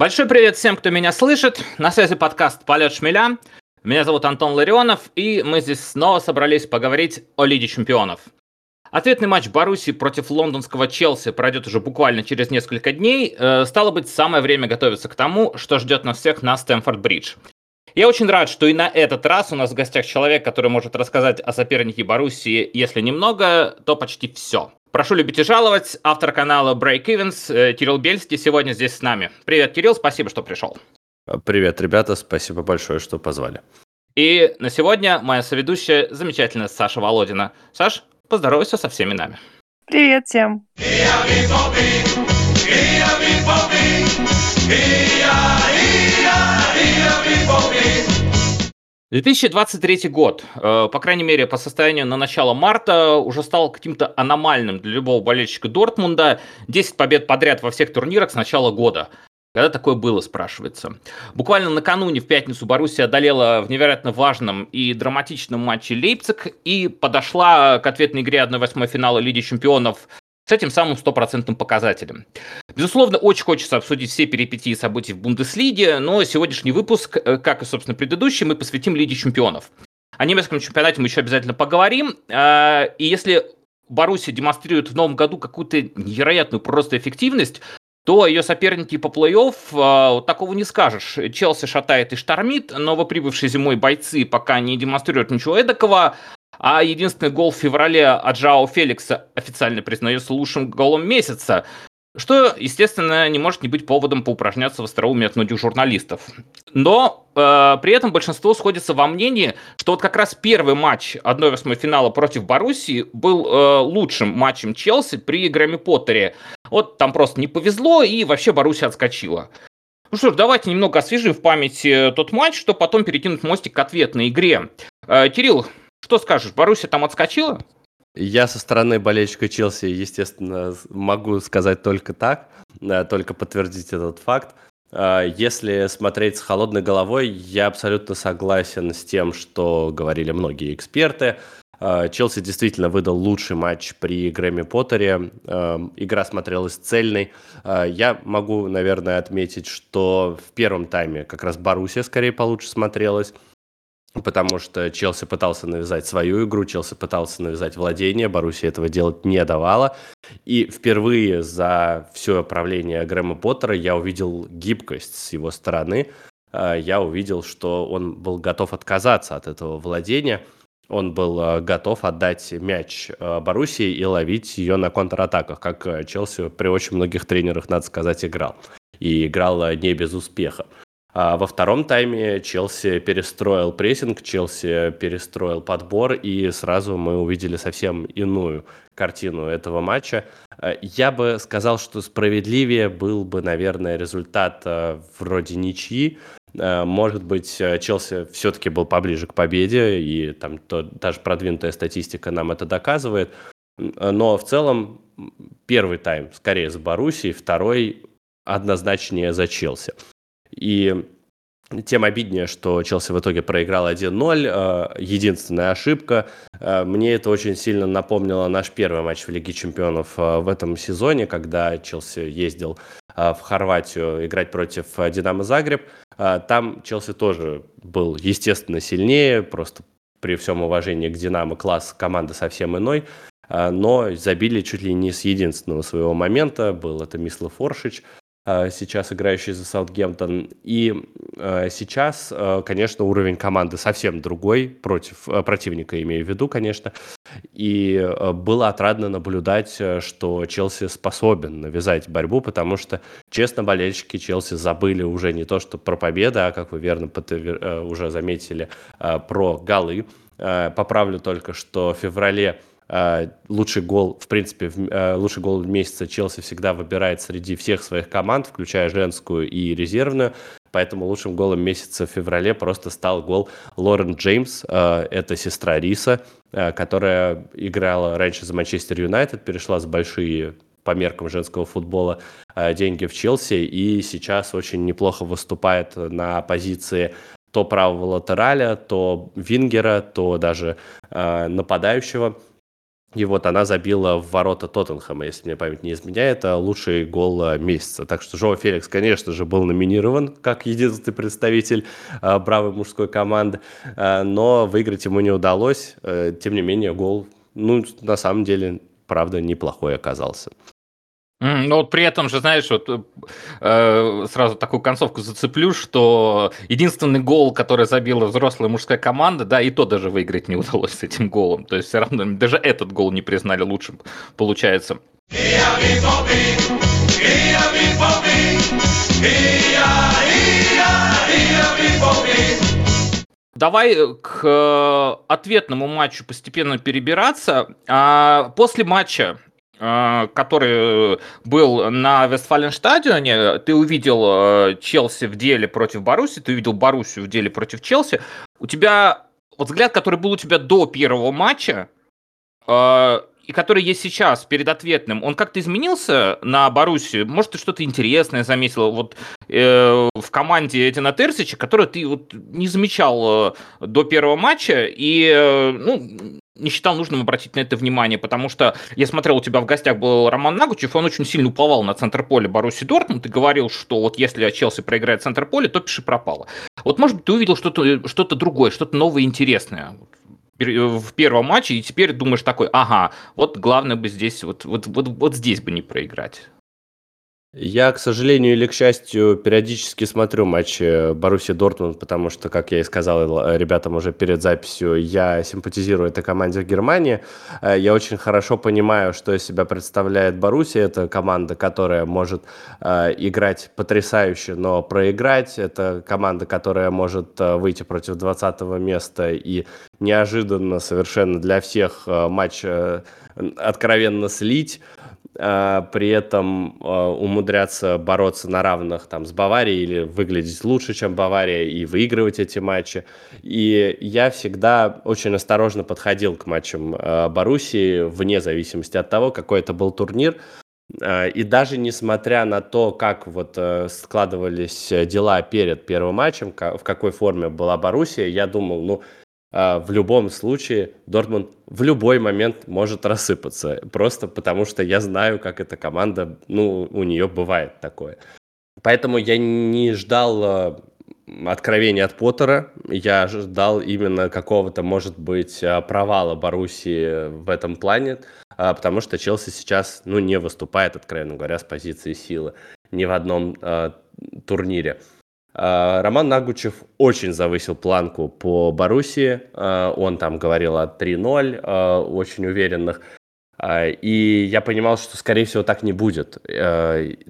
Большой привет всем, кто меня слышит. На связи подкаст «Полет шмеля». Меня зовут Антон Ларионов, и мы здесь снова собрались поговорить о Лиге чемпионов. Ответный матч Баруси против лондонского Челси пройдет уже буквально через несколько дней. Э, стало быть, самое время готовиться к тому, что ждет нас всех на Стэнфорд-Бридж. Я очень рад, что и на этот раз у нас в гостях человек, который может рассказать о сопернике Боруссии, если немного, то почти все. Прошу любить и жаловать. Автор канала Break Events э, Кирилл Бельский сегодня здесь с нами. Привет, Кирилл, спасибо, что пришел. Привет, ребята, спасибо большое, что позвали. И на сегодня моя соведущая замечательная Саша Володина. Саш, поздоровайся со всеми нами. Привет всем. 2023 год, э, по крайней мере, по состоянию на начало марта, уже стал каким-то аномальным для любого болельщика Дортмунда. 10 побед подряд во всех турнирах с начала года. Когда такое было, спрашивается. Буквально накануне в пятницу Боруссия одолела в невероятно важном и драматичном матче Лейпциг и подошла к ответной игре 1-8 финала Лиги чемпионов с этим самым стопроцентным показателем. Безусловно, очень хочется обсудить все перипетии событий в Бундеслиге, но сегодняшний выпуск, э, как и, собственно, предыдущий, мы посвятим Лиге чемпионов. О немецком чемпионате мы еще обязательно поговорим. А, и если Боруссия демонстрирует в новом году какую-то невероятную просто эффективность, то ее соперники по плей-офф а, вот такого не скажешь. Челси шатает и штормит, новоприбывшие зимой бойцы пока не демонстрируют ничего эдакого, а единственный гол в феврале от Жао Феликса официально признается лучшим голом месяца. Что, естественно, не может не быть поводом поупражняться в остроумии от многих журналистов. Но э, при этом большинство сходится во мнении, что вот как раз первый матч 1-8 финала против Боруссии был э, лучшим матчем Челси при Грэмми Поттере. Вот там просто не повезло, и вообще Боруссия отскочила. Ну что ж, давайте немного освежим в памяти тот матч, чтобы потом перекинуть мостик к ответной игре. Э, Кирилл, что скажешь, Боруссия там отскочила? Я со стороны болельщика Челси, естественно, могу сказать только так, э, только подтвердить этот факт. Э, если смотреть с холодной головой, я абсолютно согласен с тем, что говорили многие эксперты. Э, Челси действительно выдал лучший матч при Грэмми Поттере. Игра смотрелась цельной. Я могу, наверное, отметить, что в первом тайме как раз Боруссия скорее получше смотрелась потому что Челси пытался навязать свою игру, Челси пытался навязать владение, Боруссия этого делать не давала. И впервые за все правление Грэма Поттера я увидел гибкость с его стороны. А, я увидел, что он был готов отказаться от этого владения. Он был а, готов отдать мяч а, Боруссии и ловить ее на контратаках, как Челси при очень многих тренерах, надо сказать, играл. И играл не без успеха. А во втором тайме Челси перестроил прессинг, Челси перестроил подбор, и сразу мы увидели совсем иную картину этого матча. А, я бы сказал, что справедливее был бы, наверное, результат а, вроде ничьи. А, может быть, Челси все-таки был поближе к победе, и там то, даже продвинутая статистика нам это доказывает. Но в целом первый тайм скорее за Боруссией, второй однозначнее за Челси. И тем обиднее, что Челси в итоге проиграл 1-0. Э, единственная ошибка. Э, мне это очень сильно напомнило наш первый матч в Лиге чемпионов э, в этом сезоне, когда Челси ездил в Хорватию играть против Динамо Загреб. Там Челси тоже был, естественно, сильнее, просто при всем уважении к Динамо класс команды совсем иной, но забили чуть ли не с единственного своего момента, был это Мислав Форшич, а, сейчас играющий за Саутгемптон. И а, сейчас, а, конечно, уровень команды совсем другой, против противника имею в виду, конечно. И было отрадно наблюдать, что Челси способен навязать борьбу, потому что, честно, болельщики Челси забыли уже не то, что про победу, а, как вы верно уже заметили, про голы. Поправлю только, что в феврале Э, лучший гол, в принципе, э, лучший гол месяца Челси всегда выбирает среди всех своих команд, включая женскую и резервную. Поэтому лучшим голом месяца в феврале просто стал гол Лорен Джеймс. Э, это сестра Риса, которая играла раньше за Манчестер Юнайтед, перешла с большие по меркам женского футбола деньги в Челси и сейчас очень неплохо выступает на позиции то правого латераля, то вингера, то даже нападающего. И вот она забила в ворота Тоттенхэма, если мне память не изменяет, это лучший гол э, месяца. Так что Жоа Феликс, конечно же, был номинирован как единственный представитель э, бравой мужской команды, э, но выиграть ему не удалось. Э, тем не менее, гол, ну, на самом деле, правда, неплохой оказался. Но вот при этом же, знаешь, вот э, сразу такую концовку зацеплю, что единственный гол, который забила взрослая мужская команда, да, и то даже выиграть не удалось с этим голом. То есть все равно даже этот гол не признали лучшим, получается. Давай к э, ответному матчу постепенно перебираться. А, после матча Э, который был на Вестфаленстадионе, ты увидел э, Челси в деле против Баруси, ты увидел Барусию в деле против Челси. У тебя вот взгляд, который был у тебя до первого матча, э, и который есть сейчас перед ответным, он как-то изменился на Баруси? Может, ты что-то интересное заметил вот э, в команде Эдина Терсича, которую ты вот не замечал э, до первого матча, и э, ну, не считал нужным обратить на это внимание, потому что я смотрел, у тебя в гостях был Роман Нагучев, он очень сильно уповал на центр поля Баруси Дортмунд и говорил, что вот если Челси проиграет центр поля, то пиши пропало. Вот, может быть, ты увидел что-то что другое, что-то новое, интересное в первом матче, и теперь думаешь такой, ага, вот главное бы здесь, вот, вот, вот, вот здесь бы не проиграть. Я, к сожалению или к счастью, периодически смотрю матчи Баруси Дортмунд, потому что, как я и сказал ребятам уже перед записью, я симпатизирую этой команде в Германии. Э, я очень хорошо понимаю, что из себя представляет Баруси. Это команда, которая может э, играть потрясающе, но проиграть. Это команда, которая может э, выйти против 20 места и неожиданно совершенно для всех матч откровенно слить. А, при этом а, умудряться бороться на равных там с Баварией или выглядеть лучше, чем Бавария и выигрывать эти матчи. И я всегда очень осторожно подходил к матчам а, Боруссии, вне зависимости от того, какой это был турнир. И даже несмотря на то, как вот складывались дела перед первым матчем, в какой форме была Боруссия, я думал, ну, в любом случае Дортмунд в любой момент может рассыпаться. Просто потому что я знаю, как эта команда, ну, у нее бывает такое. Поэтому я не ждал а, откровения от Поттера. Я ждал именно какого-то, может быть, а, провала Боруссии в этом плане, потому что Челси сейчас, ну, не выступает, откровенно говоря, с позиции силы ни в одном турнире. А, Роман Нагучев очень завысил планку по Боруссии. А, он там говорил о 3-0, а, очень уверенных. И я понимал, что, скорее всего, так не будет.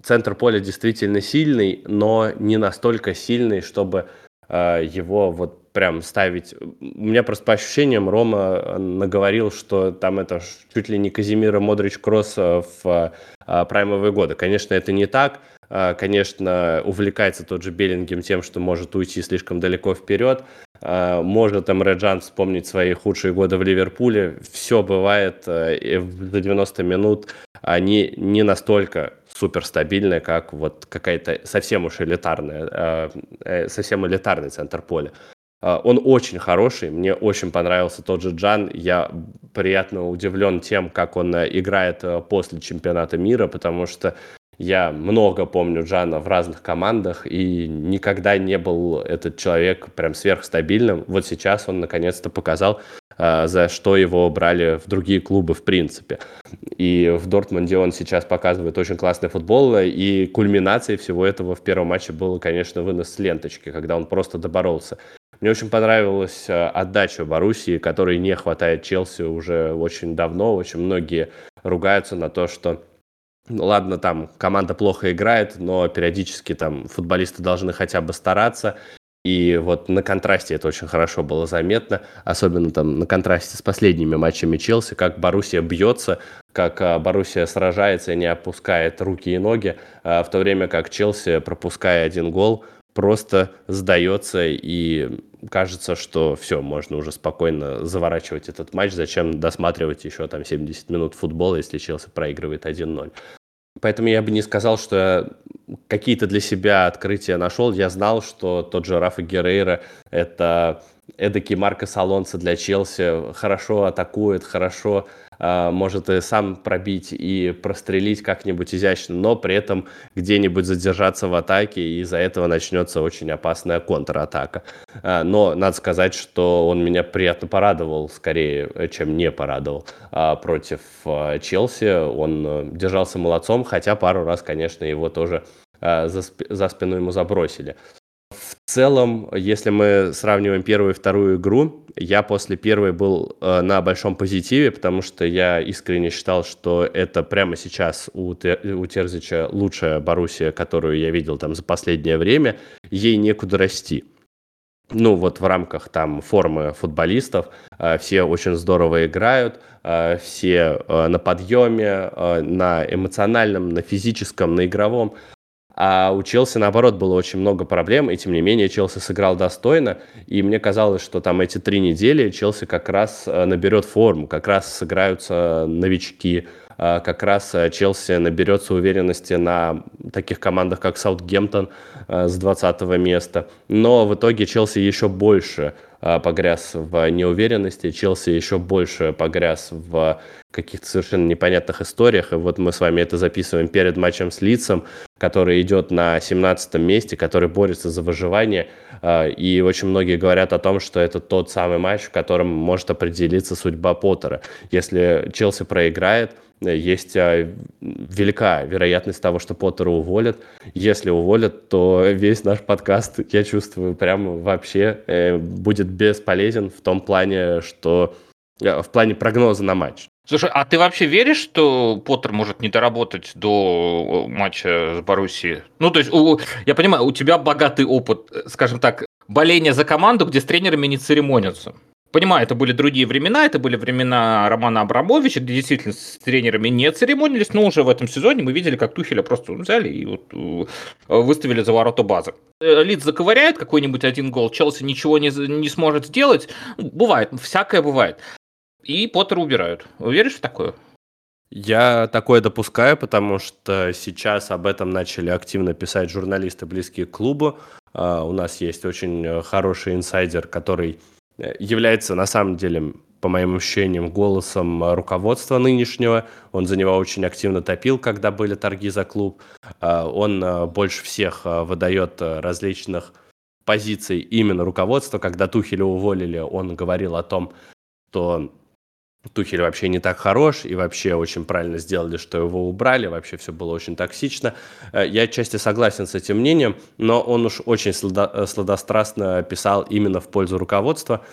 Центр поля действительно сильный, но не настолько сильный, чтобы его вот прям ставить. У меня просто по ощущениям Рома наговорил, что там это чуть ли не Казимира Модрич Кросс в праймовые годы. Конечно, это не так. А, конечно, увлекается тот же Беллингем тем, что может уйти слишком далеко вперед. А, может Эмре Джан вспомнить свои худшие годы в Ливерпуле. Все бывает э, за 90 минут. Они не настолько суперстабильные, как вот какая-то совсем уж элитарная, а, э, совсем элитарный центр поля. Он очень хороший, мне очень понравился тот же Джан. Я приятно удивлен тем, как он э, играет после чемпионата мира, потому что я много помню Джана в разных командах, и никогда не был этот человек прям сверхстабильным. Вот сейчас он наконец-то показал, а, за что его брали в другие клубы в принципе. И в Дортмунде он сейчас показывает очень классный футбол, и кульминацией всего этого в первом матче было, конечно, вынос с ленточки, когда он просто доборолся. Мне очень понравилась а, отдача Боруссии, которой не хватает Челси уже очень давно. Очень многие ругаются на то, что ладно, там команда плохо играет, но периодически там футболисты должны хотя бы стараться. И вот на контрасте это очень хорошо было заметно, особенно там на контрасте с последними матчами Челси, как Боруссия бьется, как а, Боруссия сражается и не опускает руки и ноги, а в то время как Челси, пропуская один гол, просто сдается и кажется, что все, можно уже спокойно заворачивать этот матч, зачем досматривать еще там 70 минут футбола, если Челси проигрывает 1-0. Поэтому я бы не сказал, что какие-то для себя открытия нашел. Я знал, что тот же Рафа Геррейра – это эдакий Маркос Алонсо для Челси, хорошо атакует, хорошо э, может и сам пробить и прострелить как-нибудь изящно, но при этом где-нибудь задержаться в атаке, и из-за этого начнется очень опасная контратака. Э, но надо сказать, что он меня приятно порадовал, скорее, чем не порадовал э, против Челси. Он э, держался молодцом, хотя пару раз, конечно, его тоже за спину ему забросили. В целом, если мы сравниваем первую и вторую игру, я после первой был э, на большом позитиве, потому что я искренне считал, что это прямо сейчас у, у Терзича лучшая Боруссия, которую я видел там за последнее время. Ей некуда расти. Ну, вот в рамках там формы футболистов э, все очень здорово играют, э, все э, на подъеме, э, на эмоциональном, на физическом, на игровом. А у Челси, наоборот, было очень много проблем, и тем не менее Челси сыграл достойно, и мне казалось, что там эти три недели Челси как раз э, наберет форму, как раз сыграются новички, э, как раз э, Челси наберется уверенности на таких командах, как Саутгемптон с 20 места. Но в итоге Челси еще больше погряз в неуверенности, Челси еще больше погряз в каких-то совершенно непонятных историях. И вот мы с вами это записываем перед матчем с Лицом, который идет на 17 месте, который борется за выживание. А, и очень многие говорят о том, что это тот самый матч, в котором может определиться судьба Поттера. Если Челси проиграет, есть а, велика вероятность того, что Поттера уволят. Если уволят, то весь наш подкаст, я чувствую, прям вообще э, будет бесполезен в том плане, что э, в плане прогноза на матч. Слушай, а ты вообще веришь, что Поттер может не доработать до матча с Боруссией? Ну, то есть, у, я понимаю, у тебя богатый опыт, скажем так, боления за команду, где с тренерами не церемонятся. Понимаю, это были другие времена, это были времена Романа Абрамовича, где действительно с тренерами не церемонились, но уже в этом сезоне мы видели, как Тухеля просто взяли и вот э, выставили за ворота базы. Э, Лид заковыряет какой-нибудь один гол, Челси ничего не, не сможет сделать. Бывает, всякое бывает и Поттера убирают. Веришь в такое? Я такое допускаю, потому что сейчас об этом начали активно писать журналисты, близкие к клубу. Uh, у нас есть очень э, хороший инсайдер, который является на самом деле, по моим ощущениям, голосом руководства нынешнего. Он за него очень активно топил, когда были торги за клуб. Uh, он больше всех выдает различных позиций именно руководства. Когда Тухеля уволили, он говорил о том, что Тухель вообще не так хорош, и вообще очень правильно сделали, что его убрали, вообще все было очень токсично. Э, я отчасти согласен с этим мнением, но он уж очень сладо- сладострастно писал именно в пользу руководства,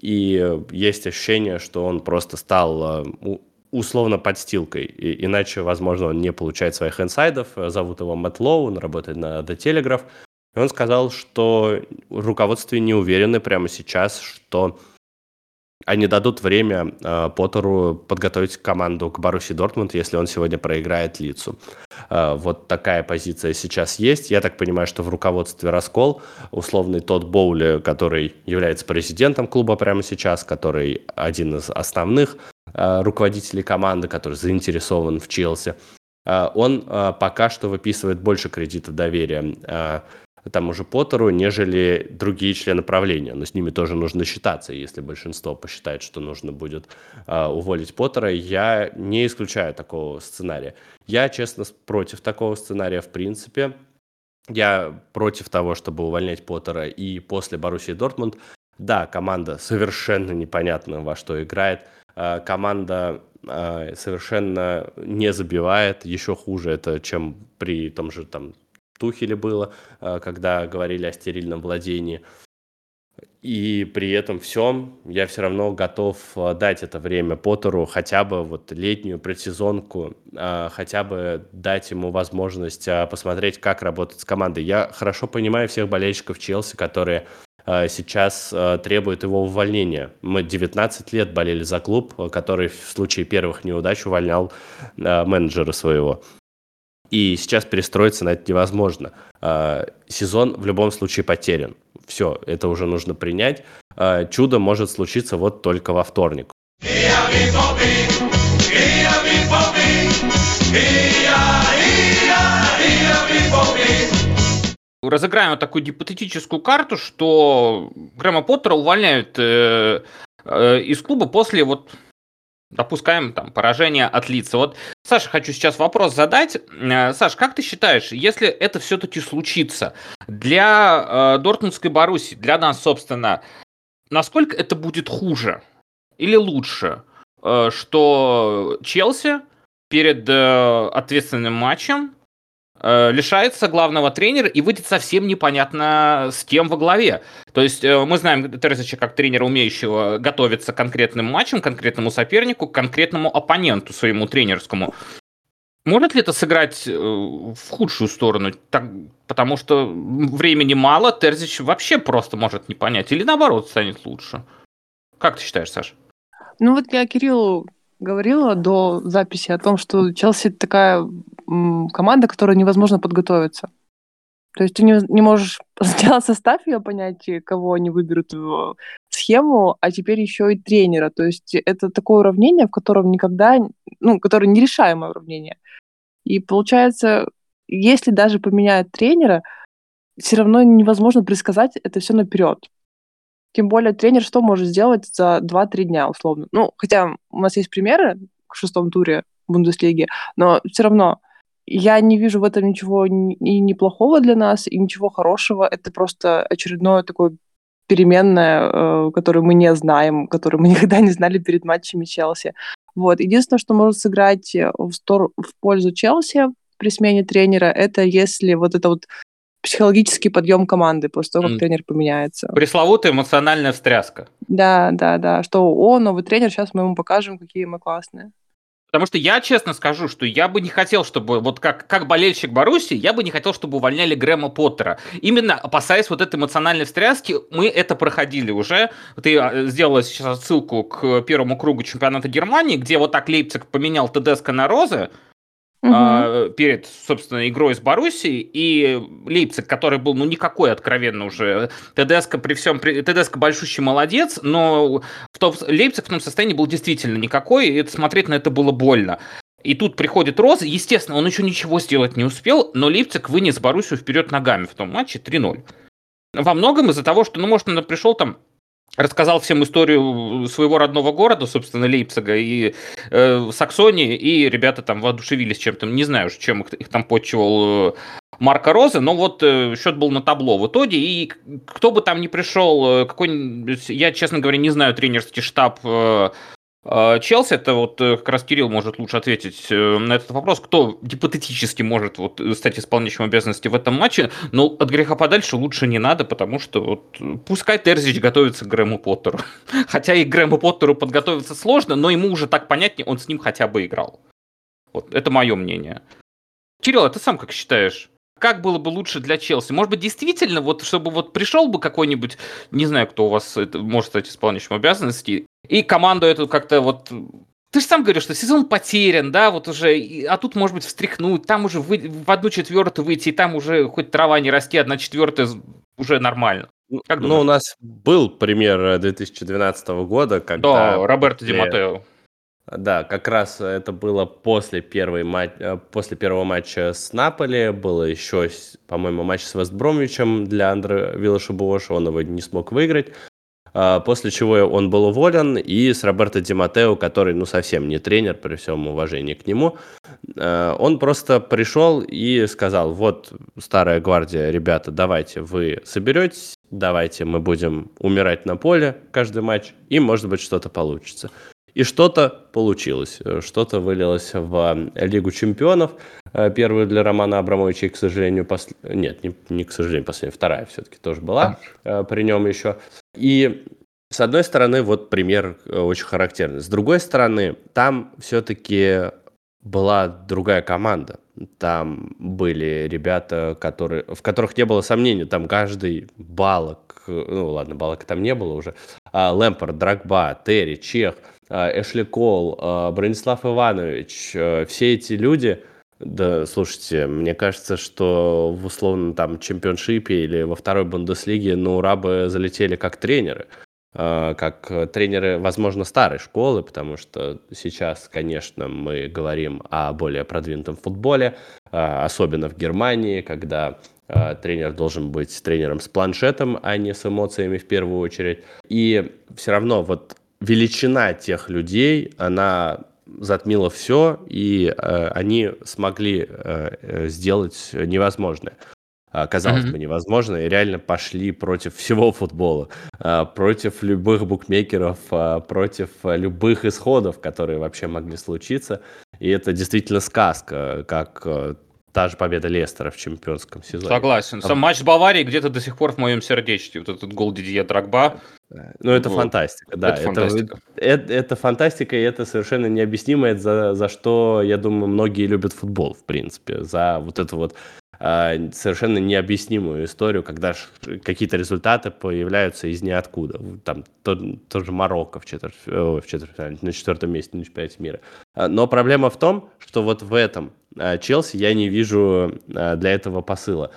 и есть ощущение, что он просто стал э, условно подстилкой, и, иначе, возможно, он не получает своих инсайдов. Зовут его Мэтт Лоу, он работает на The Telegraph, и он сказал, что в руководстве не уверены прямо сейчас, что они дадут время э, Поттеру подготовить команду к Баруси Дортмунд, если он сегодня проиграет лицу. Э, вот такая позиция сейчас есть. Я так понимаю, что в руководстве раскол. Условный тот Боули, который является президентом клуба прямо сейчас, который один из основных э, руководителей команды, который заинтересован в Челси, э, он э, пока что выписывает больше кредитов доверия э, тому же Поттеру, нежели другие члены правления. Но с ними тоже нужно считаться. Если большинство посчитает, что нужно будет э, уволить Поттера, я не исключаю такого сценария. Я, честно, против такого сценария в принципе. Я против того, чтобы увольнять Поттера и после Боруссии Дортмунд. Да, команда совершенно непонятно во что играет. Э, команда э, совершенно не забивает. Еще хуже это, чем при том же там Тухеле было, э, когда говорили о стерильном владении. И при этом всем я все равно готов э, дать это время Поттеру, хотя бы вот летнюю предсезонку, э, хотя бы дать ему возможность посмотреть, как работать с командой. Я хорошо понимаю всех болельщиков Челси, которые сейчас требуют его увольнения. Мы 19 лет болели за клуб, который в случае первых неудач увольнял менеджера своего. И сейчас перестроиться на это невозможно. А, сезон в любом случае потерян. Все, это уже нужно принять. А, чудо может случиться вот только во вторник. разыграем вот такую гипотетическую карту, что Грэма Поттера увольняют э, э, из клуба после вот допускаем там поражение от лица. Вот, Саша, хочу сейчас вопрос задать. Э, Саш, как ты считаешь, если это все-таки случится для э, Дортмундской Баруси, для нас, собственно, насколько это будет хуже или лучше, э, что Челси перед э, ответственным матчем лишается главного тренера и выйдет совсем непонятно с кем во главе. То есть э, мы знаем Терзича как тренера, умеющего готовиться к конкретным матчам, конкретному сопернику, конкретному оппоненту своему тренерскому. Может ли это сыграть э, в худшую сторону? Так, потому что времени мало, Терзич вообще просто может не понять. Или наоборот станет лучше. Как ты считаешь, Саша? Ну вот я Кириллу говорила до записи о том, что Челси такая команда, которой невозможно подготовиться. То есть ты не, не можешь сделать состав ее, понять, кого они выберут в схему, а теперь еще и тренера. То есть это такое уравнение, в котором никогда, ну, которое нерешаемое уравнение. И получается, если даже поменяют тренера, все равно невозможно предсказать это все наперед. Тем более тренер что может сделать за 2-3 дня, условно. Ну, хотя у нас есть примеры в шестом туре Бундеслиги, но все равно я не вижу в этом ничего и неплохого для нас, и ничего хорошего. Это просто очередное такое переменное, э, которое мы не знаем, которое мы никогда не знали перед матчами Челси. Вот. Единственное, что может сыграть в, стор... в пользу Челси при смене тренера, это если вот это вот психологический подъем команды после того, как mm. тренер поменяется. Пресловутая эмоциональная встряска. Да, да, да. Что, о, новый тренер, сейчас мы ему покажем, какие мы классные. Потому что я честно скажу, что я бы не хотел, чтобы, вот как, как болельщик Баруси, я бы не хотел, чтобы увольняли Грэма Поттера. Именно опасаясь вот этой эмоциональной встряски, мы это проходили уже. Ты а, сделала сейчас ссылку к первому кругу чемпионата Германии, где вот так Лейпциг поменял Тедеско на Розы, угу. перед, собственно, игрой с Боруссией, и Лейпциг, который был, ну, никакой откровенно уже. ТДСК при всем... ТДСК большущий молодец, но в том, Лейпциг в том состоянии был действительно никакой, и смотреть на это было больно. И тут приходит Роза, естественно, он еще ничего сделать не успел, но Лейпциг вынес Боруссию вперед ногами в том матче 3-0. Во многом из-за того, что, ну, может, он пришел там рассказал всем историю своего родного города, собственно, Лейпцига и э, Саксонии, и ребята там воодушевились чем-то, не знаю, чем их, их там подчивал э, Марка Розы, но вот э, счет был на табло в итоге, и кто бы там ни пришел, э, какой я, честно говоря, не знаю тренерский штаб э, Челси, это вот э, как раз Кирилл может лучше ответить э, на этот вопрос, кто гипотетически может вот стать исполняющим обязанности в этом матче, но от греха подальше лучше не надо, потому что вот пускай Терзич готовится к Грэму Поттеру. Хотя и Грэму Поттеру подготовиться сложно, но ему уже так понятнее, он с ним хотя бы играл. Вот, это мое мнение. Кирилл, а ты сам как считаешь? Как было бы лучше для Челси? Может быть, действительно, вот чтобы вот пришел бы какой-нибудь, не знаю, кто у вас это, может стать исполняющим обязанности, и команду эту как-то вот ты же сам говоришь, что сезон потерян, да, вот уже, а тут, может быть, встряхнуть, там уже вы, в одну четвертую выйти, и там уже хоть трава не расти, одна четвертая уже нормально. Ну, как ну, у нас был пример 2012 года, когда... Да, Роберто Ди Матео. Да, как раз это было после, первой мат... Э, после первого матча с Наполи. Было еще, по-моему, матч с Вестбромвичем для Андре Виллаша Буоша. Он его не смог выиграть. А, после чего он был уволен. И с Роберто Ди Матео, который, ну, совсем не тренер, при всем уважении к нему, э, он просто пришел и сказал, вот, старая гвардия, ребята, давайте вы соберетесь, давайте мы будем умирать на поле каждый матч, и, может быть, что-то получится. И что-то получилось, э, что-то вылилось в э, Лигу чемпионов. Э, первую для Романа Абрамовича, и, к сожалению, пос... нет, не, не к сожалению, последняя, вторая все-таки тоже была а. при нем еще. И с одной стороны, вот пример очень характерный. С другой стороны, там все-таки была другая команда. Там были ребята, которые, в которых не было сомнений. Там каждый балок, ну ладно, балок там не было уже, а Лэмпорт, Драгба, Терри, Чех – Эшли Кол, а, Бронислав Иванович, а, все эти люди, да, слушайте, мне кажется, что в условном там чемпионшипе или во второй Бундеслиге, ну, рабы залетели как тренеры, как тренеры, возможно, старой школы, потому что сейчас, конечно, мы говорим о более продвинутом футболе, особенно в Германии, когда тренер должен быть тренером с планшетом, а не с эмоциями в первую очередь. И все равно вот величина тех людей, она затмила все, и э, они смогли э, э сделать невозможное. А, казалось mm-hmm. бы, невозможно, и реально пошли против всего футбола, а, против любых букмекеров, а, против любых исходов, которые вообще могли случиться. И это действительно сказка, как та же победа Лестера в чемпионском сезоне. Согласен. Сам матч с Баварией где-то до сих пор в моем сердечке. Вот этот гол Дидье Драгба. Ну, это вот. фантастика, да. Это, это фантастика. Это, это фантастика, и это совершенно необъяснимое, за, за что, я думаю, многие любят футбол, в принципе. За вот это вот а, совершенно необъяснимую историю, когда какие-то результаты появляются из ниоткуда. Там тот, тот же Марокко в, четверть, в четверть, на четвертом месте на чемпионате мира. А, но проблема в том, что вот в этом Челси я не вижу для этого посыла.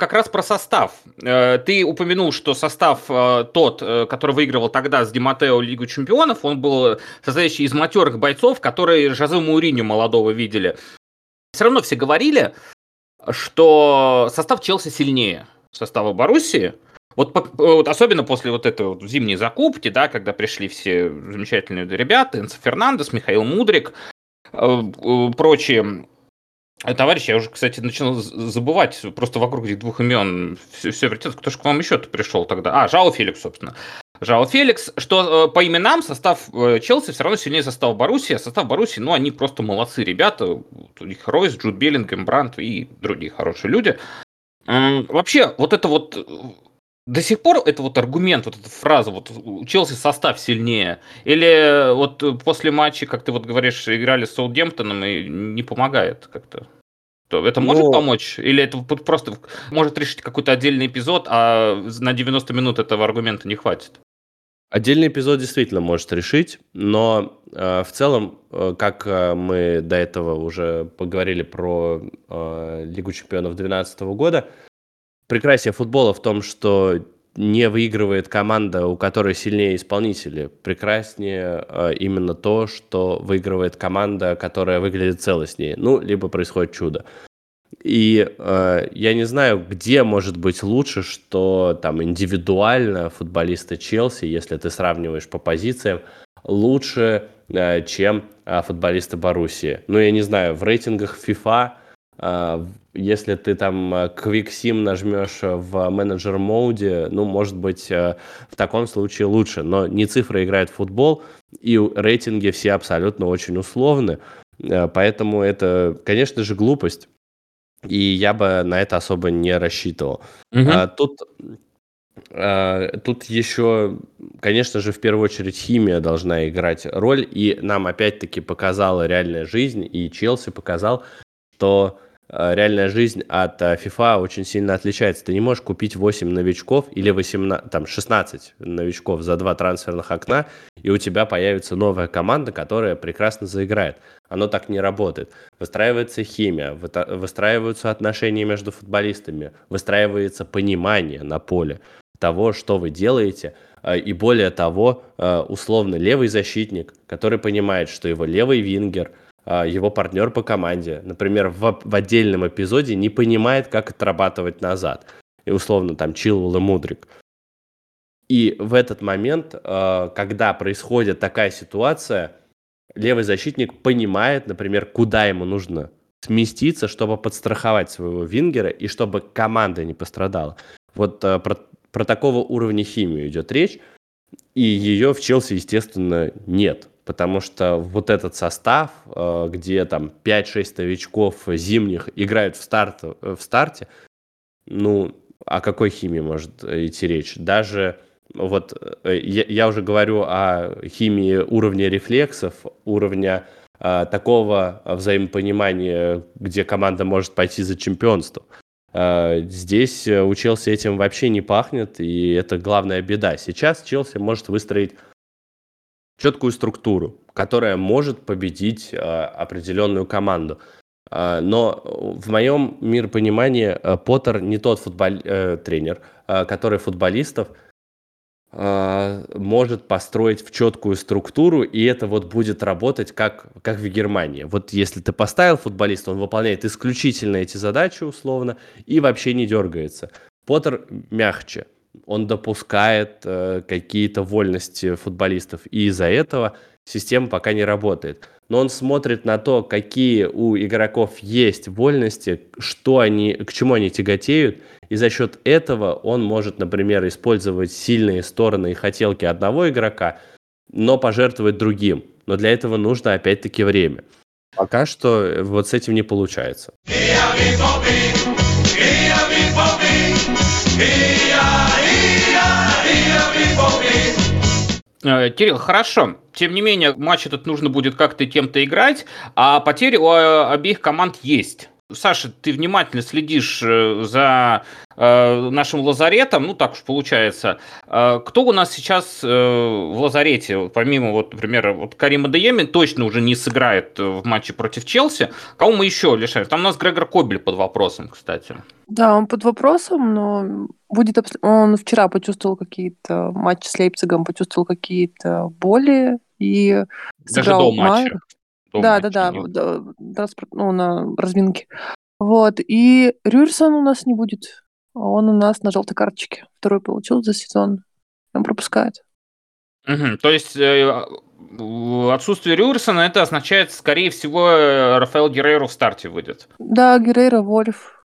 как раз про состав. Э, ты упомянул, что состав э, тот, э, который выигрывал тогда с Диматео Лигу Чемпионов, он был состоящий из матерых бойцов, которые Жозе Мауриню молодого видели. Все равно все говорили, что состав Челси сильнее состава Боруссии. Вот, вот особенно после вот этой вот зимней закупки, да, когда пришли все замечательные ребята, Энцо Фернандес, Михаил Мудрик, прочие а, товарищ, я уже, кстати, начал забывать просто вокруг этих двух имен все, все вертится. Кто же к вам еще-то пришел тогда? А, Жао Феликс, собственно. Жао Феликс, что э, по именам состав э, Челси все равно сильнее состава Боруссии, а состав Боруссии, ну, они просто молодцы ребята. У них Ройс, Джуд Беллингем, Брант и другие хорошие люди. Вообще, вот это вот до сих пор это вот аргумент, вот эта фраза, вот Челси состав сильнее, или вот после матча, как ты вот говоришь, играли с Саутгемптоном и не помогает как-то? Это может Но... помочь? Или это просто может решить какой-то отдельный эпизод, а на 90 минут этого аргумента не хватит? Отдельный эпизод действительно может решить, но э, в целом, э, как э, мы до этого уже поговорили про э, Лигу чемпионов 2012 года, прекрасие футбола в том, что не выигрывает команда, у которой сильнее исполнители. Прекраснее э, именно то, что выигрывает команда, которая выглядит целостнее. Ну, либо происходит чудо. И э, я не знаю, где может быть лучше, что там индивидуально футболисты Челси, если ты сравниваешь по позициям, лучше, э, чем э, футболисты Боруссии. Ну, я не знаю, в рейтингах FIFA если ты там э, Quick Sim нажмешь в менеджер моде, ну, может быть, э, в таком случае лучше. Но не цифры играют в футбол, и рейтинги все абсолютно очень условны. Э, поэтому это, конечно же, глупость. И я бы на это особо не рассчитывал. Угу. А, тут Тут еще, конечно же, в первую очередь химия должна играть роль, и нам опять-таки показала реальная жизнь, и Челси показал, что Э, реальная жизнь от э, FIFA очень сильно отличается. Ты не можешь купить 8 новичков или 18, там, 16 новичков за два трансферных окна, и у тебя появится новая команда, которая прекрасно заиграет. Оно так не работает. Выстраивается химия, выстраиваются отношения между футболистами, выстраивается понимание на поле того, что вы делаете, э, и более того, условно левый защитник, который понимает, что его левый вингер – его партнер по команде, например, в, в отдельном эпизоде не понимает, как отрабатывать назад. И условно там Чилвелл и Мудрик. И в этот момент, а, когда происходит такая ситуация, левый защитник понимает, например, куда ему нужно сместиться, чтобы подстраховать своего вингера и чтобы команда не пострадала. Вот а, про, про такого уровня химию идет речь, и ее в Челси, естественно, нет потому что вот этот состав, э, где там 5-6 новичков зимних играют в, старт, э, в старте, ну, о какой химии может идти речь? Даже вот э, я, я уже говорю о химии уровня рефлексов, уровня а, такого взаимопонимания, где команда может пойти за чемпионство. А, здесь у Челси этим вообще не пахнет, и это главная беда. Сейчас Челси может выстроить четкую структуру, которая может победить а, определенную команду. А, но в моем миропонимании а, Поттер не тот футбол... э, тренер, который футболистов а, может построить в четкую структуру, и это вот будет работать как, как в Германии. Вот если ты поставил футболиста, он выполняет исключительно эти задачи условно и вообще не дергается. Поттер мягче, он допускает э, какие-то вольности футболистов, и из-за этого система пока не работает. Но он смотрит на то, какие у игроков есть вольности, что они, к чему они тяготеют, и за счет этого он может, например, использовать сильные стороны и хотелки одного игрока, но пожертвовать другим. Но для этого нужно опять-таки время. Пока что вот с этим не получается. Э, Кирилл, хорошо. Тем не менее, матч этот нужно будет как-то кем-то играть, а потери у э, обеих команд есть. Саша, ты внимательно следишь э, за э, нашим лазаретом, ну так уж получается. Э, кто у нас сейчас э, в лазарете, помимо, вот, например, вот Карима Дееми точно уже не сыграет в матче против Челси. Кого мы еще лишаем? Там у нас Грегор Кобель под вопросом, кстати. Да, он под вопросом, но будет... Он вчера почувствовал какие-то матчи с Лейпцигом, почувствовал какие-то боли и Даже до матча. Майер. Да, да, да, да, да, ну, на разминке. Вот, и Рюрсон у нас не будет. Он у нас на желтой карточке. Второй получил за сезон. Он пропускает. Угу, то есть э, отсутствие Рюрсона это означает, скорее всего, Рафаэл Герейро в старте выйдет. Да, Герейро, Вольф.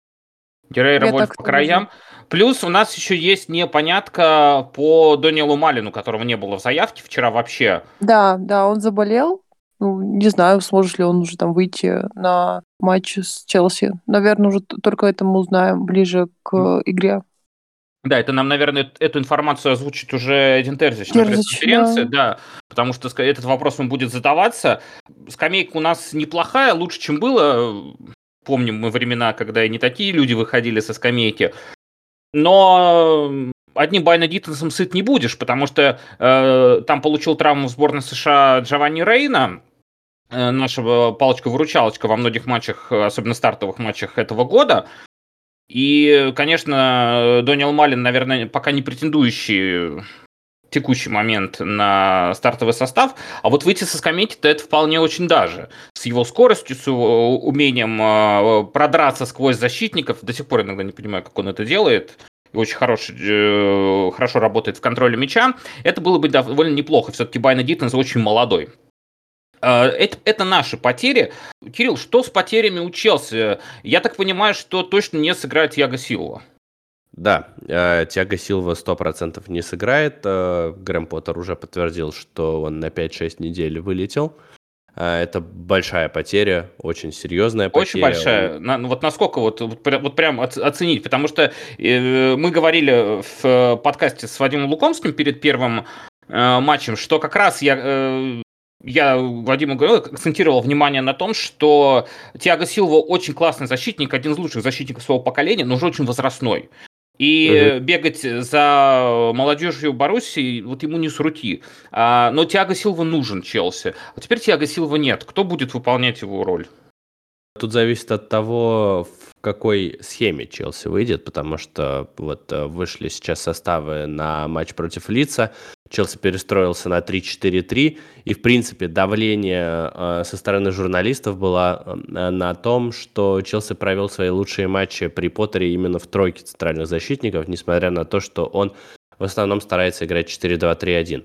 Герейро, Вольф по краям. Вижу. Плюс у нас еще есть непонятка по Дониелу Малину, которого не было в заявке вчера вообще. Да, да, он заболел. Ну, не знаю, сможет ли он уже там выйти на матч с Челси. Наверное, уже только это мы узнаем ближе к игре. Да, это нам, наверное, эту информацию озвучит уже Эдин Терзич на пресс-конференции, да. да, потому что этот вопрос он будет задаваться. Скамейка у нас неплохая, лучше, чем было. Помним мы времена, когда и не такие люди выходили со скамейки. Но одним Байна Диттенсом сыт не будешь, потому что э, там получил травму в сборной США Джованни Рейна, нашего палочка-выручалочка во многих матчах, особенно стартовых матчах этого года. И, конечно, Дониел Малин, наверное, пока не претендующий текущий момент на стартовый состав, а вот выйти со скамейки-то это вполне очень даже. С его скоростью, с его умением э, продраться сквозь защитников, до сих пор иногда не понимаю, как он это делает, очень хороший, э, хорошо работает в контроле мяча, это было бы довольно неплохо. Все-таки Байна Диттенс очень молодой. Э, это, это наши потери. Кирилл, что с потерями у Челси? Я так понимаю, что точно не сыграет Яго Силова. Да, э, Тиаго Силва 100% не сыграет. Э, Грэм Поттер уже подтвердил, что он на 5-6 недель вылетел. А, это большая потеря, очень серьезная потеря. Очень большая. На, ну вот насколько вот, вот, вот прям оценить, потому что э, мы говорили в подкасте с Вадимом Лукомским перед первым э, матчем, что как раз я э, я Вадиму говорил, акцентировал внимание на том, что Тиаго Силва очень классный защитник, один из лучших защитников своего поколения, но уже очень возрастной. И угу. бегать за молодежью Боруссии, вот ему не с руки. А, но Тиаго Силва нужен Челси. А теперь Тиаго Силва нет. Кто будет выполнять его роль? Тут зависит от того, какой схеме Челси выйдет, потому что вот э, вышли сейчас составы на матч против Лица. Челси перестроился на 3-4-3, и, в принципе, давление э, со стороны журналистов было э, на том, что Челси провел свои лучшие матчи при Поттере именно в тройке центральных защитников, несмотря на то, что он в основном старается играть 4-2-3-1.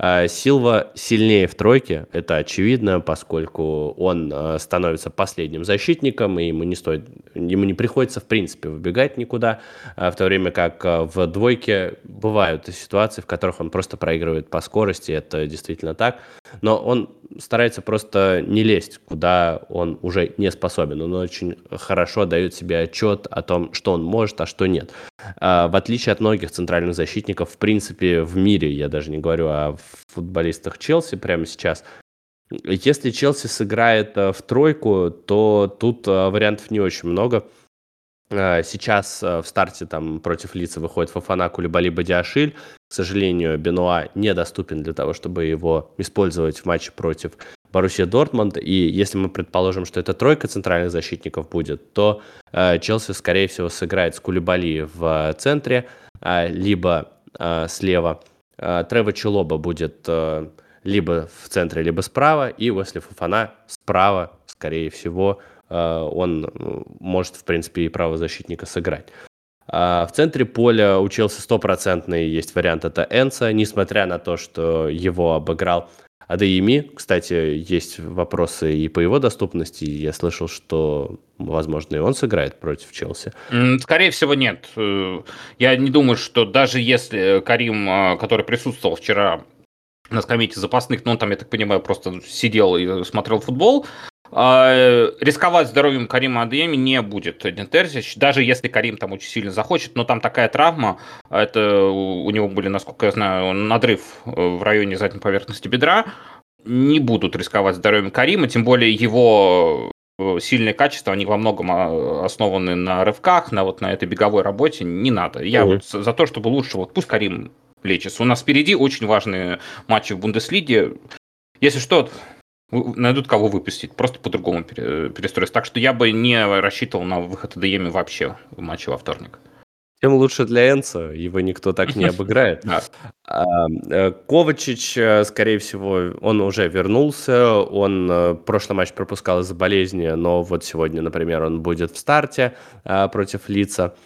А, Силва сильнее в тройке, это очевидно, поскольку он а, становится последним защитником, и ему не стоит, ему не приходится в принципе выбегать никуда, а, в то время как в двойке бывают ситуации, в которых он просто проигрывает по скорости, это действительно так, но он старается просто не лезть, куда он уже не способен. Он очень хорошо дает себе отчет о том, что он может, а что нет. В отличие от многих центральных защитников, в принципе, в мире, я даже не говорю о футболистах Челси прямо сейчас. Если Челси сыграет э, в тройку, то тут э, вариантов не очень много. Э, сейчас в старте там против лица выходит Фафана, Кулибали, Бадиашиль. К сожалению, Бенуа недоступен для того, чтобы его использовать в матче против Боруссия Дортмунд. И если мы предположим, что это тройка центральных защитников будет, то Челси, скорее всего, сыграет с Кулибали в центре, либо слева Э, Трево Челоба будет э, либо в центре, либо справа, и Уэсли Фуфана справа, скорее всего, э, он может, в принципе, и правозащитника сыграть. В центре поля у Челси стопроцентный есть вариант, это Энса, несмотря на то, что его обыграл Адеими. Кстати, есть вопросы и по его доступности. Я слышал, что, возможно, и он сыграет против Челси. Скорее всего, нет. Э, я не думаю, что даже если Карим, э, который присутствовал вчера на скамейке запасных, но он там, я так понимаю, просто сидел и смотрел футбол, рисковать здоровьем Карима Адееми не будет Терзич, даже если Карим там очень сильно захочет, но там такая травма, это у него были, насколько я знаю, надрыв э, в районе задней поверхности бедра, не будут рисковать здоровьем Карима, тем более его э, сильные качества, они во многом а, основаны на рывках, на вот на этой беговой работе, не надо. Я mm-hmm. вот за то, чтобы лучше, вот пусть Карим лечится. У нас впереди очень важные матчи в Бундеслиге. Если что, найдут кого выпустить, просто по-другому перестроиться. Так что я бы не рассчитывал на выход АДЕМи вообще в матче во вторник. Тем лучше для Энца, его никто так не обыграет. А, э, Ковачич, э, скорее всего, он уже вернулся, он э, прошлый матч пропускал из-за болезни, но вот сегодня, например, он будет в старте против Лица.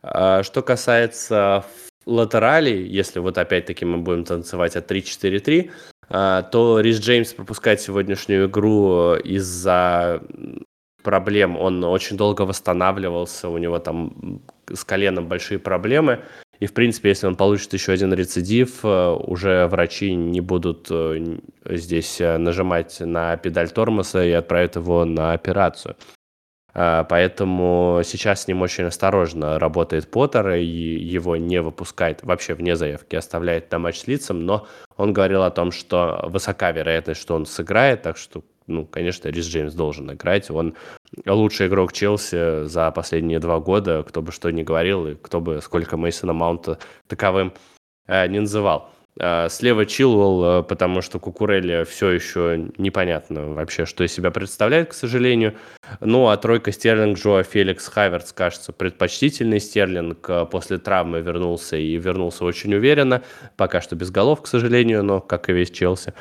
Что касается латералей, если вот опять-таки мы будем танцевать от 3-4-3, а, то Рис Джеймс пропускает сегодняшнюю игру из-за проблем. Он очень долго восстанавливался, у него там с коленом большие проблемы. И, в принципе, если он получит еще один рецидив, э, уже врачи не будут э, здесь э, нажимать на педаль тормоза и отправят его на операцию. А, поэтому сейчас с ним очень осторожно работает Поттер, и его не выпускает вообще вне заявки, оставляет на матч с лицом, но он говорил о том, что высока вероятность, что он сыграет, так что, ну, конечно, Рис Джеймс должен играть. Он лучший игрок Челси за последние два года, кто бы что ни говорил, и кто бы сколько Мейсона Маунта таковым э, не называл. А, слева Чилвелл, э, потому что Кукурелли все еще непонятно вообще, что из себя представляет, к сожалению. Ну, а тройка Стерлинг, Джоа, Феликс, Хайверс, кажется, предпочтительный. Стерлинг э, после травмы вернулся и вернулся очень уверенно. Пока что без голов, к сожалению, но как и весь Челси.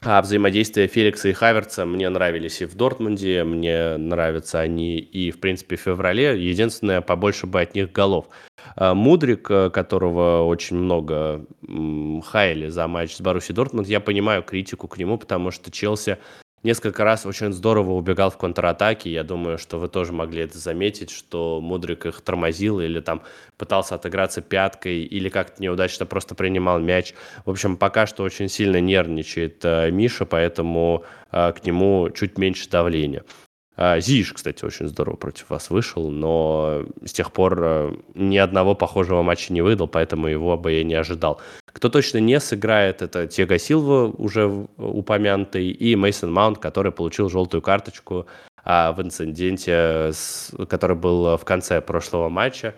А взаимодействие Феликса и Хаверца мне нравились и в Дортмунде, мне нравятся они и, в принципе, в феврале. Единственное, побольше бы от них голов. А, Мудрик, э, которого очень много хайли за матч с Баруси Дортмунд, я понимаю критику к нему, потому что Челси несколько раз очень здорово убегал в контратаке. Я думаю, что вы тоже могли это заметить, что Мудрик их тормозил или там пытался отыграться пяткой или как-то неудачно просто принимал мяч. В общем, пока что очень сильно нервничает э, Миша, поэтому э, к нему чуть меньше давления. А, Зиш, кстати, очень здорово против вас вышел, но с тех пор э, ни одного похожего матча не выдал, поэтому его бы я не ожидал. Кто точно не сыграет, это Тега Силва, уже упомянутый, и Мейсон Маунт, который получил желтую карточку а, в инциденте, который был в конце прошлого матча.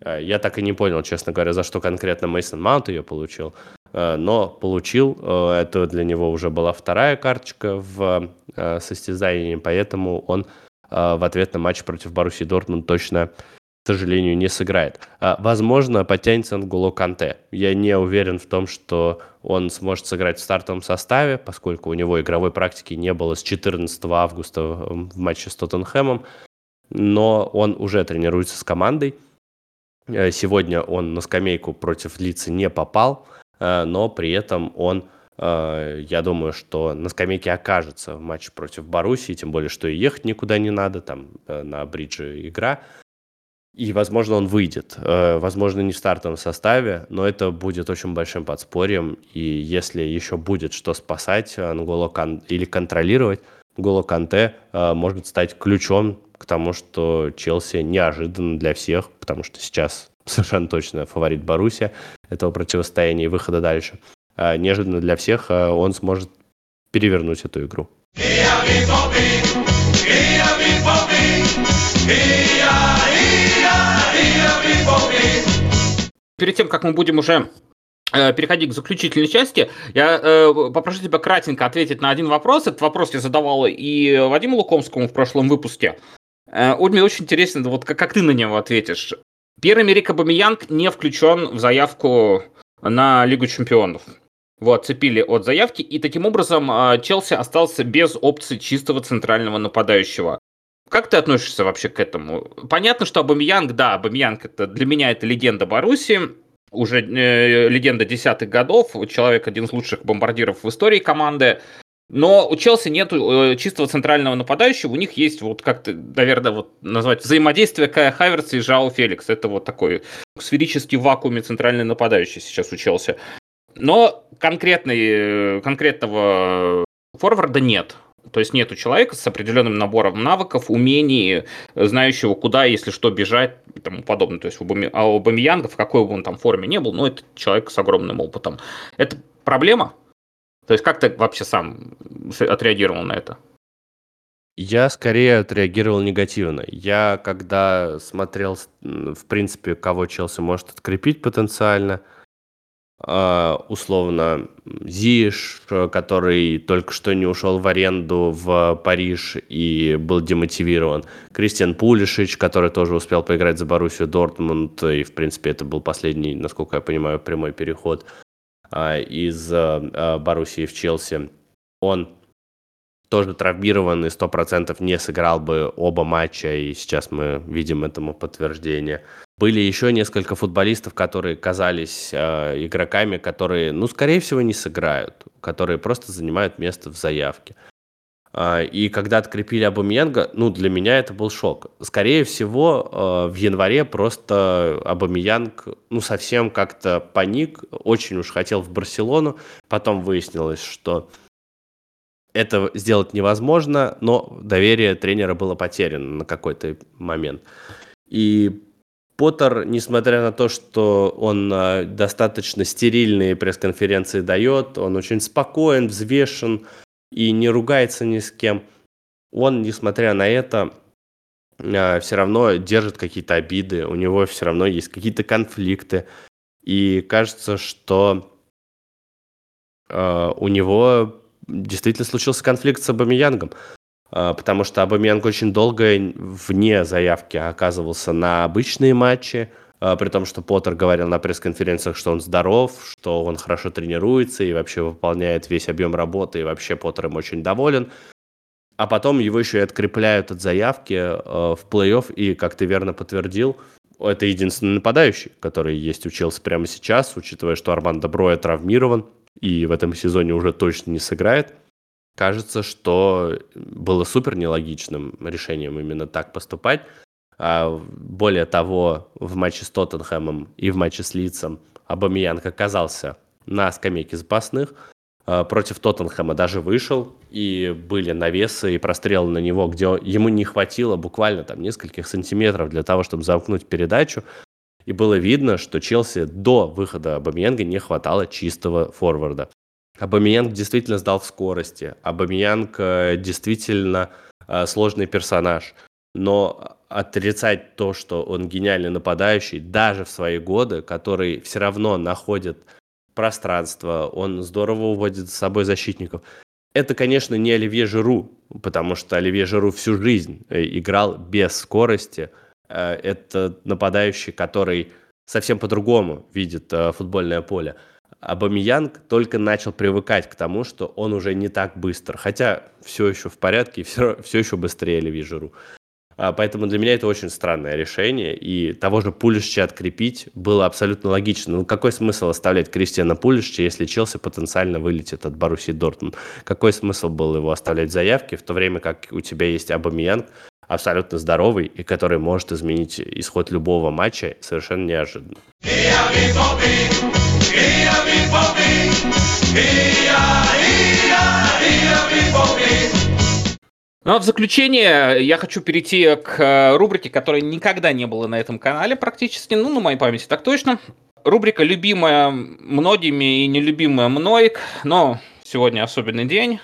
А, я так и не понял, честно говоря, за что конкретно Мейсон Маунт ее получил. Э, но получил. Э, это для него уже была вторая карточка в э, состязании, поэтому он в ответ на матч против Баруси Дортмунд точно, к сожалению, не сыграет. Возможно, подтянется Нголо Канте. Я не уверен в том, что он сможет сыграть в стартовом составе, поскольку у него игровой практики не было с 14 августа в матче с Тоттенхэмом, но он уже тренируется с командой. Сегодня он на скамейку против Лица не попал, но при этом он, э, я думаю, что на скамейке окажется в матче против Боруссии, тем более, что и ехать никуда не надо, там э, на бридже игра. И, возможно, он выйдет. Возможно, не в стартовом составе, но это будет очень большим подспорьем. И если еще будет что спасать Анголо Кан... или контролировать, Голо Канте может стать ключом к тому, что Челси неожиданно для всех, потому что сейчас совершенно точно фаворит Боруссия этого противостояния и выхода дальше. А, неожиданно для всех а, он сможет перевернуть эту игру. Перед тем, как мы будем уже э, переходить к заключительной части, я э, попрошу тебя кратенько ответить на один вопрос. Этот вопрос я задавал и Вадиму Лукомскому в прошлом выпуске. Э, мне очень интересно, вот как, как ты на него ответишь. Пьер-Эмерик Абамиянг не включен в заявку на Лигу чемпионов. Вот, цепили от заявки, и таким образом а, Челси остался без опции чистого центрального нападающего. Как ты относишься вообще к этому? Понятно, что Абамьянг, да, Абамьянг это для меня это легенда Баруси, уже э, легенда десятых годов, человек один из лучших бомбардиров в истории команды. Но у Челси нет э, чистого центрального нападающего, у них есть вот как-то, наверное, вот назвать взаимодействие Кая Хаверса и Жао Феликс. Это вот такой сферический вакууме центральный нападающий сейчас у Челси. Но конкретной, э, конкретного форварда нет. То есть нету человека с определенным набором навыков, умений, знающего, куда, если что, бежать и тому подобное. То есть у Бамиянга, в какой бы он там форме не был, но это человек с огромным опытом. Это проблема? То есть как ты вообще сам отреагировал на это? Я скорее отреагировал негативно. Я когда смотрел, в принципе, кого Челси может открепить потенциально – а, условно Зиш, который только что не ушел в аренду в Париж и был демотивирован, Кристиан Пулишич, который тоже успел поиграть за Боруссию Дортмунд, и, в принципе, это был последний, насколько я понимаю, прямой переход из а, Боруссии в Челси. Он тоже травмирован и 100% не сыграл бы оба матча, и сейчас мы видим этому подтверждение. Были еще несколько футболистов, которые казались э, игроками, которые, ну, скорее всего, не сыграют, которые просто занимают место в заявке. Э, и когда открепили Абамиянга, ну, для меня это был шок. Скорее всего, э, в январе просто Абамиянг, ну, совсем как-то паник, очень уж хотел в Барселону. Потом выяснилось, что это сделать невозможно, но доверие тренера было потеряно на какой-то момент. И Поттер, несмотря на то, что он э, достаточно стерильные пресс-конференции дает, он очень спокоен, взвешен и не ругается ни с кем, он, несмотря на это, э, все равно держит какие-то обиды, у него все равно есть какие-то конфликты. И кажется, что э, у него действительно случился конфликт с Абамиянгом. А, потому что Абамянг очень долго вне заявки оказывался на обычные матчи, а, при том, что Поттер говорил на пресс-конференциях, что он здоров, что он хорошо тренируется и вообще выполняет весь объем работы, и вообще Поттер им очень доволен. А потом его еще и открепляют от заявки а, в плей-офф, и, как ты верно подтвердил, это единственный нападающий, который есть у Челси прямо сейчас, учитывая, что Армандо Броя травмирован и в этом сезоне уже точно не сыграет – кажется, что было супер нелогичным решением именно так поступать. А более того, в матче с Тоттенхэмом и в матче с Лицом Абамиянг оказался на скамейке запасных. А, против Тоттенхэма даже вышел, и были навесы и прострелы на него, где ему не хватило буквально там нескольких сантиметров для того, чтобы замкнуть передачу. И было видно, что Челси до выхода Абамиянга не хватало чистого форварда. Абамиянг действительно сдал в скорости. Абамиянг э, действительно э, сложный персонаж. Но отрицать то, что он гениальный нападающий, даже в свои годы, который все равно находит пространство, он здорово уводит с собой защитников. Это, конечно, не Оливье Жиру, потому что Оливье Жиру всю жизнь э, играл без скорости. Это нападающий, который совсем по-другому видит футбольное поле. Абамиянг только начал привыкать к тому, что он уже не так быстр. Хотя все еще в порядке, все, все еще быстрее Леви Жиру. А, поэтому для меня это очень странное решение. И того же Пулишча открепить было абсолютно логично. Ну, какой смысл оставлять Кристиана Пулишча, если Челси потенциально вылетит от Баруси Дортмунд? Какой смысл был его оставлять в заявке, в то время как у тебя есть Абамиянг, абсолютно здоровый и который может изменить исход любого матча совершенно неожиданно. Ну а в заключение я хочу перейти к э, рубрике, которая никогда не была на этом канале практически, ну, на моей памяти так точно. Рубрика, любимая многими и нелюбимая мной, но сегодня особенный день.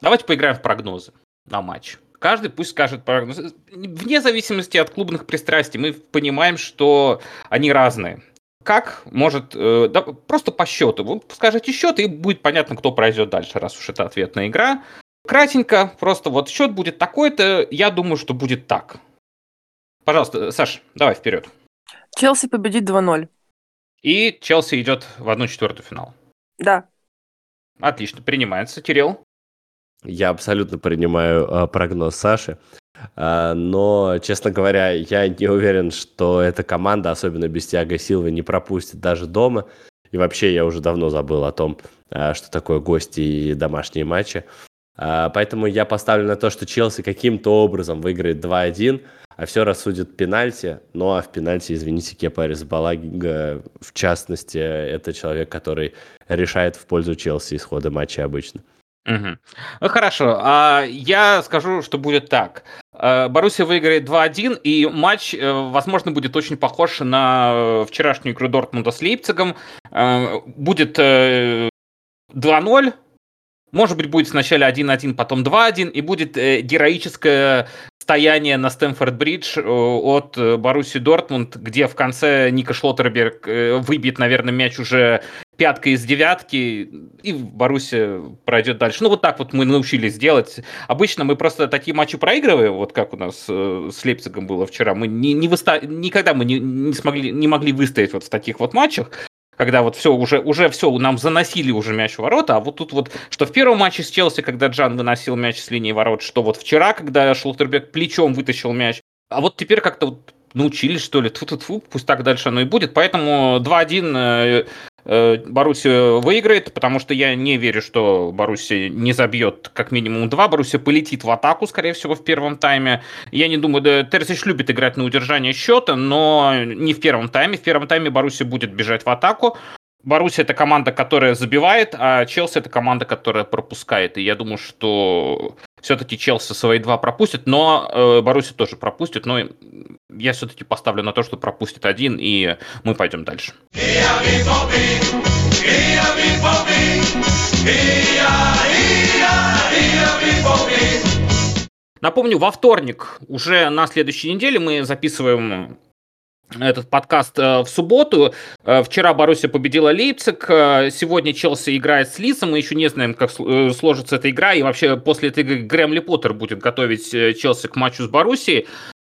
Давайте поиграем в прогнозы на матч. Каждый пусть скажет прогноз. Вне зависимости от клубных пристрастий, мы понимаем, что они разные как может, э, да, просто по счету. Вы скажете счет, и будет понятно, кто пройдет дальше, раз уж это ответная игра. Кратенько, просто вот счет будет такой-то, я думаю, что будет так. Пожалуйста, Саш, давай вперед. Челси победит 2-0. И Челси идет в одну четвертую финал. Да. Отлично, принимается. Кирилл? Я абсолютно принимаю э, прогноз Саши. Э, но, честно говоря, я не уверен, что эта команда, особенно без Тиаго Силвы, не пропустит даже дома. И вообще я уже давно забыл о том, э, что такое гости и домашние матчи. Э, поэтому я поставлю на то, что Челси каким-то образом выиграет 2-1, а все рассудит пенальти. Ну а в пенальти, извините, Кепа Аризбалага, в частности, это человек, который решает в пользу Челси исхода матча обычно. Угу. Ну, хорошо, а я скажу, что будет так. Э, Боруссия выиграет 2-1, и матч, э, возможно, будет очень похож на э, вчерашнюю игру Дортмунда с Лейпцигом. Будет 2-0, может быть, будет сначала 1-1, потом 2-1, и будет героическое стояние на Стэнфорд-Бридж от Боруссии Дортмунд, где в конце Ника Шлоттерберг выбьет, наверное, мяч уже пятка из девятки, и Боруссия пройдет дальше. Ну, вот так вот мы научились делать. Обычно мы просто такие матчи проигрываем, вот как у нас э, с Лейпцигом было вчера. Мы не, не выста... никогда мы не, не, смогли, не могли выстоять вот в таких вот матчах когда вот все уже, уже все, нам заносили уже мяч в ворота, а вот тут вот, что в первом матче с Челси, когда Джан выносил мяч с линии ворот, что вот вчера, когда Шлоттербек плечом вытащил мяч, а вот теперь как-то вот научились, что ли, -тьфу -тьфу, пусть так дальше оно и будет, поэтому 2-1 Э, Боруссия выиграет, потому что я не верю, что Боруссия не забьет как минимум два. Боруссия полетит в атаку, скорее всего, в первом тайме. Я не думаю, да, Терзич любит играть на удержание счета, но не в первом тайме. В первом тайме Боруссия будет бежать в атаку. Боруссия это команда, которая забивает, а Челси это команда, которая пропускает. И я думаю, что все-таки Челси свои два пропустит, но э, Боруссия тоже пропустит. Но я все-таки поставлю на то, что пропустит один, и мы пойдем дальше. Напомню, во вторник, уже на следующей неделе, мы записываем этот подкаст э, в субботу. Э, вчера Боруссия победила Лейпциг, э, сегодня Челси играет с Лисом, мы еще не знаем, как сложится эта игра, и вообще после этой игры Грэм Ли Поттер будет готовить Челси к матчу с Боруссией.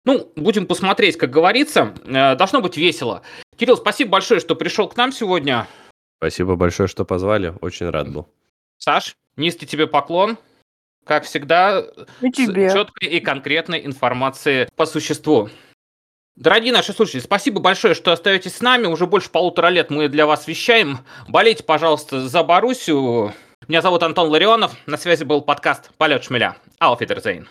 Ну, будем посмотреть, как говорится. Должно быть весело. Кирилл, спасибо большое, что пришел к нам сегодня. Спасибо большое, что позвали. Очень рад был. Саш, низкий тебе поклон. Как всегда, и тебе. с четкой и конкретной информацией по существу. Дорогие наши слушатели, спасибо большое, что остаетесь с нами. Уже больше полутора лет мы для вас вещаем. Болейте, пожалуйста, за Боруссию. Меня зовут Антон Ларионов. На связи был подкаст «Полет шмеля». Ауфидерзейн.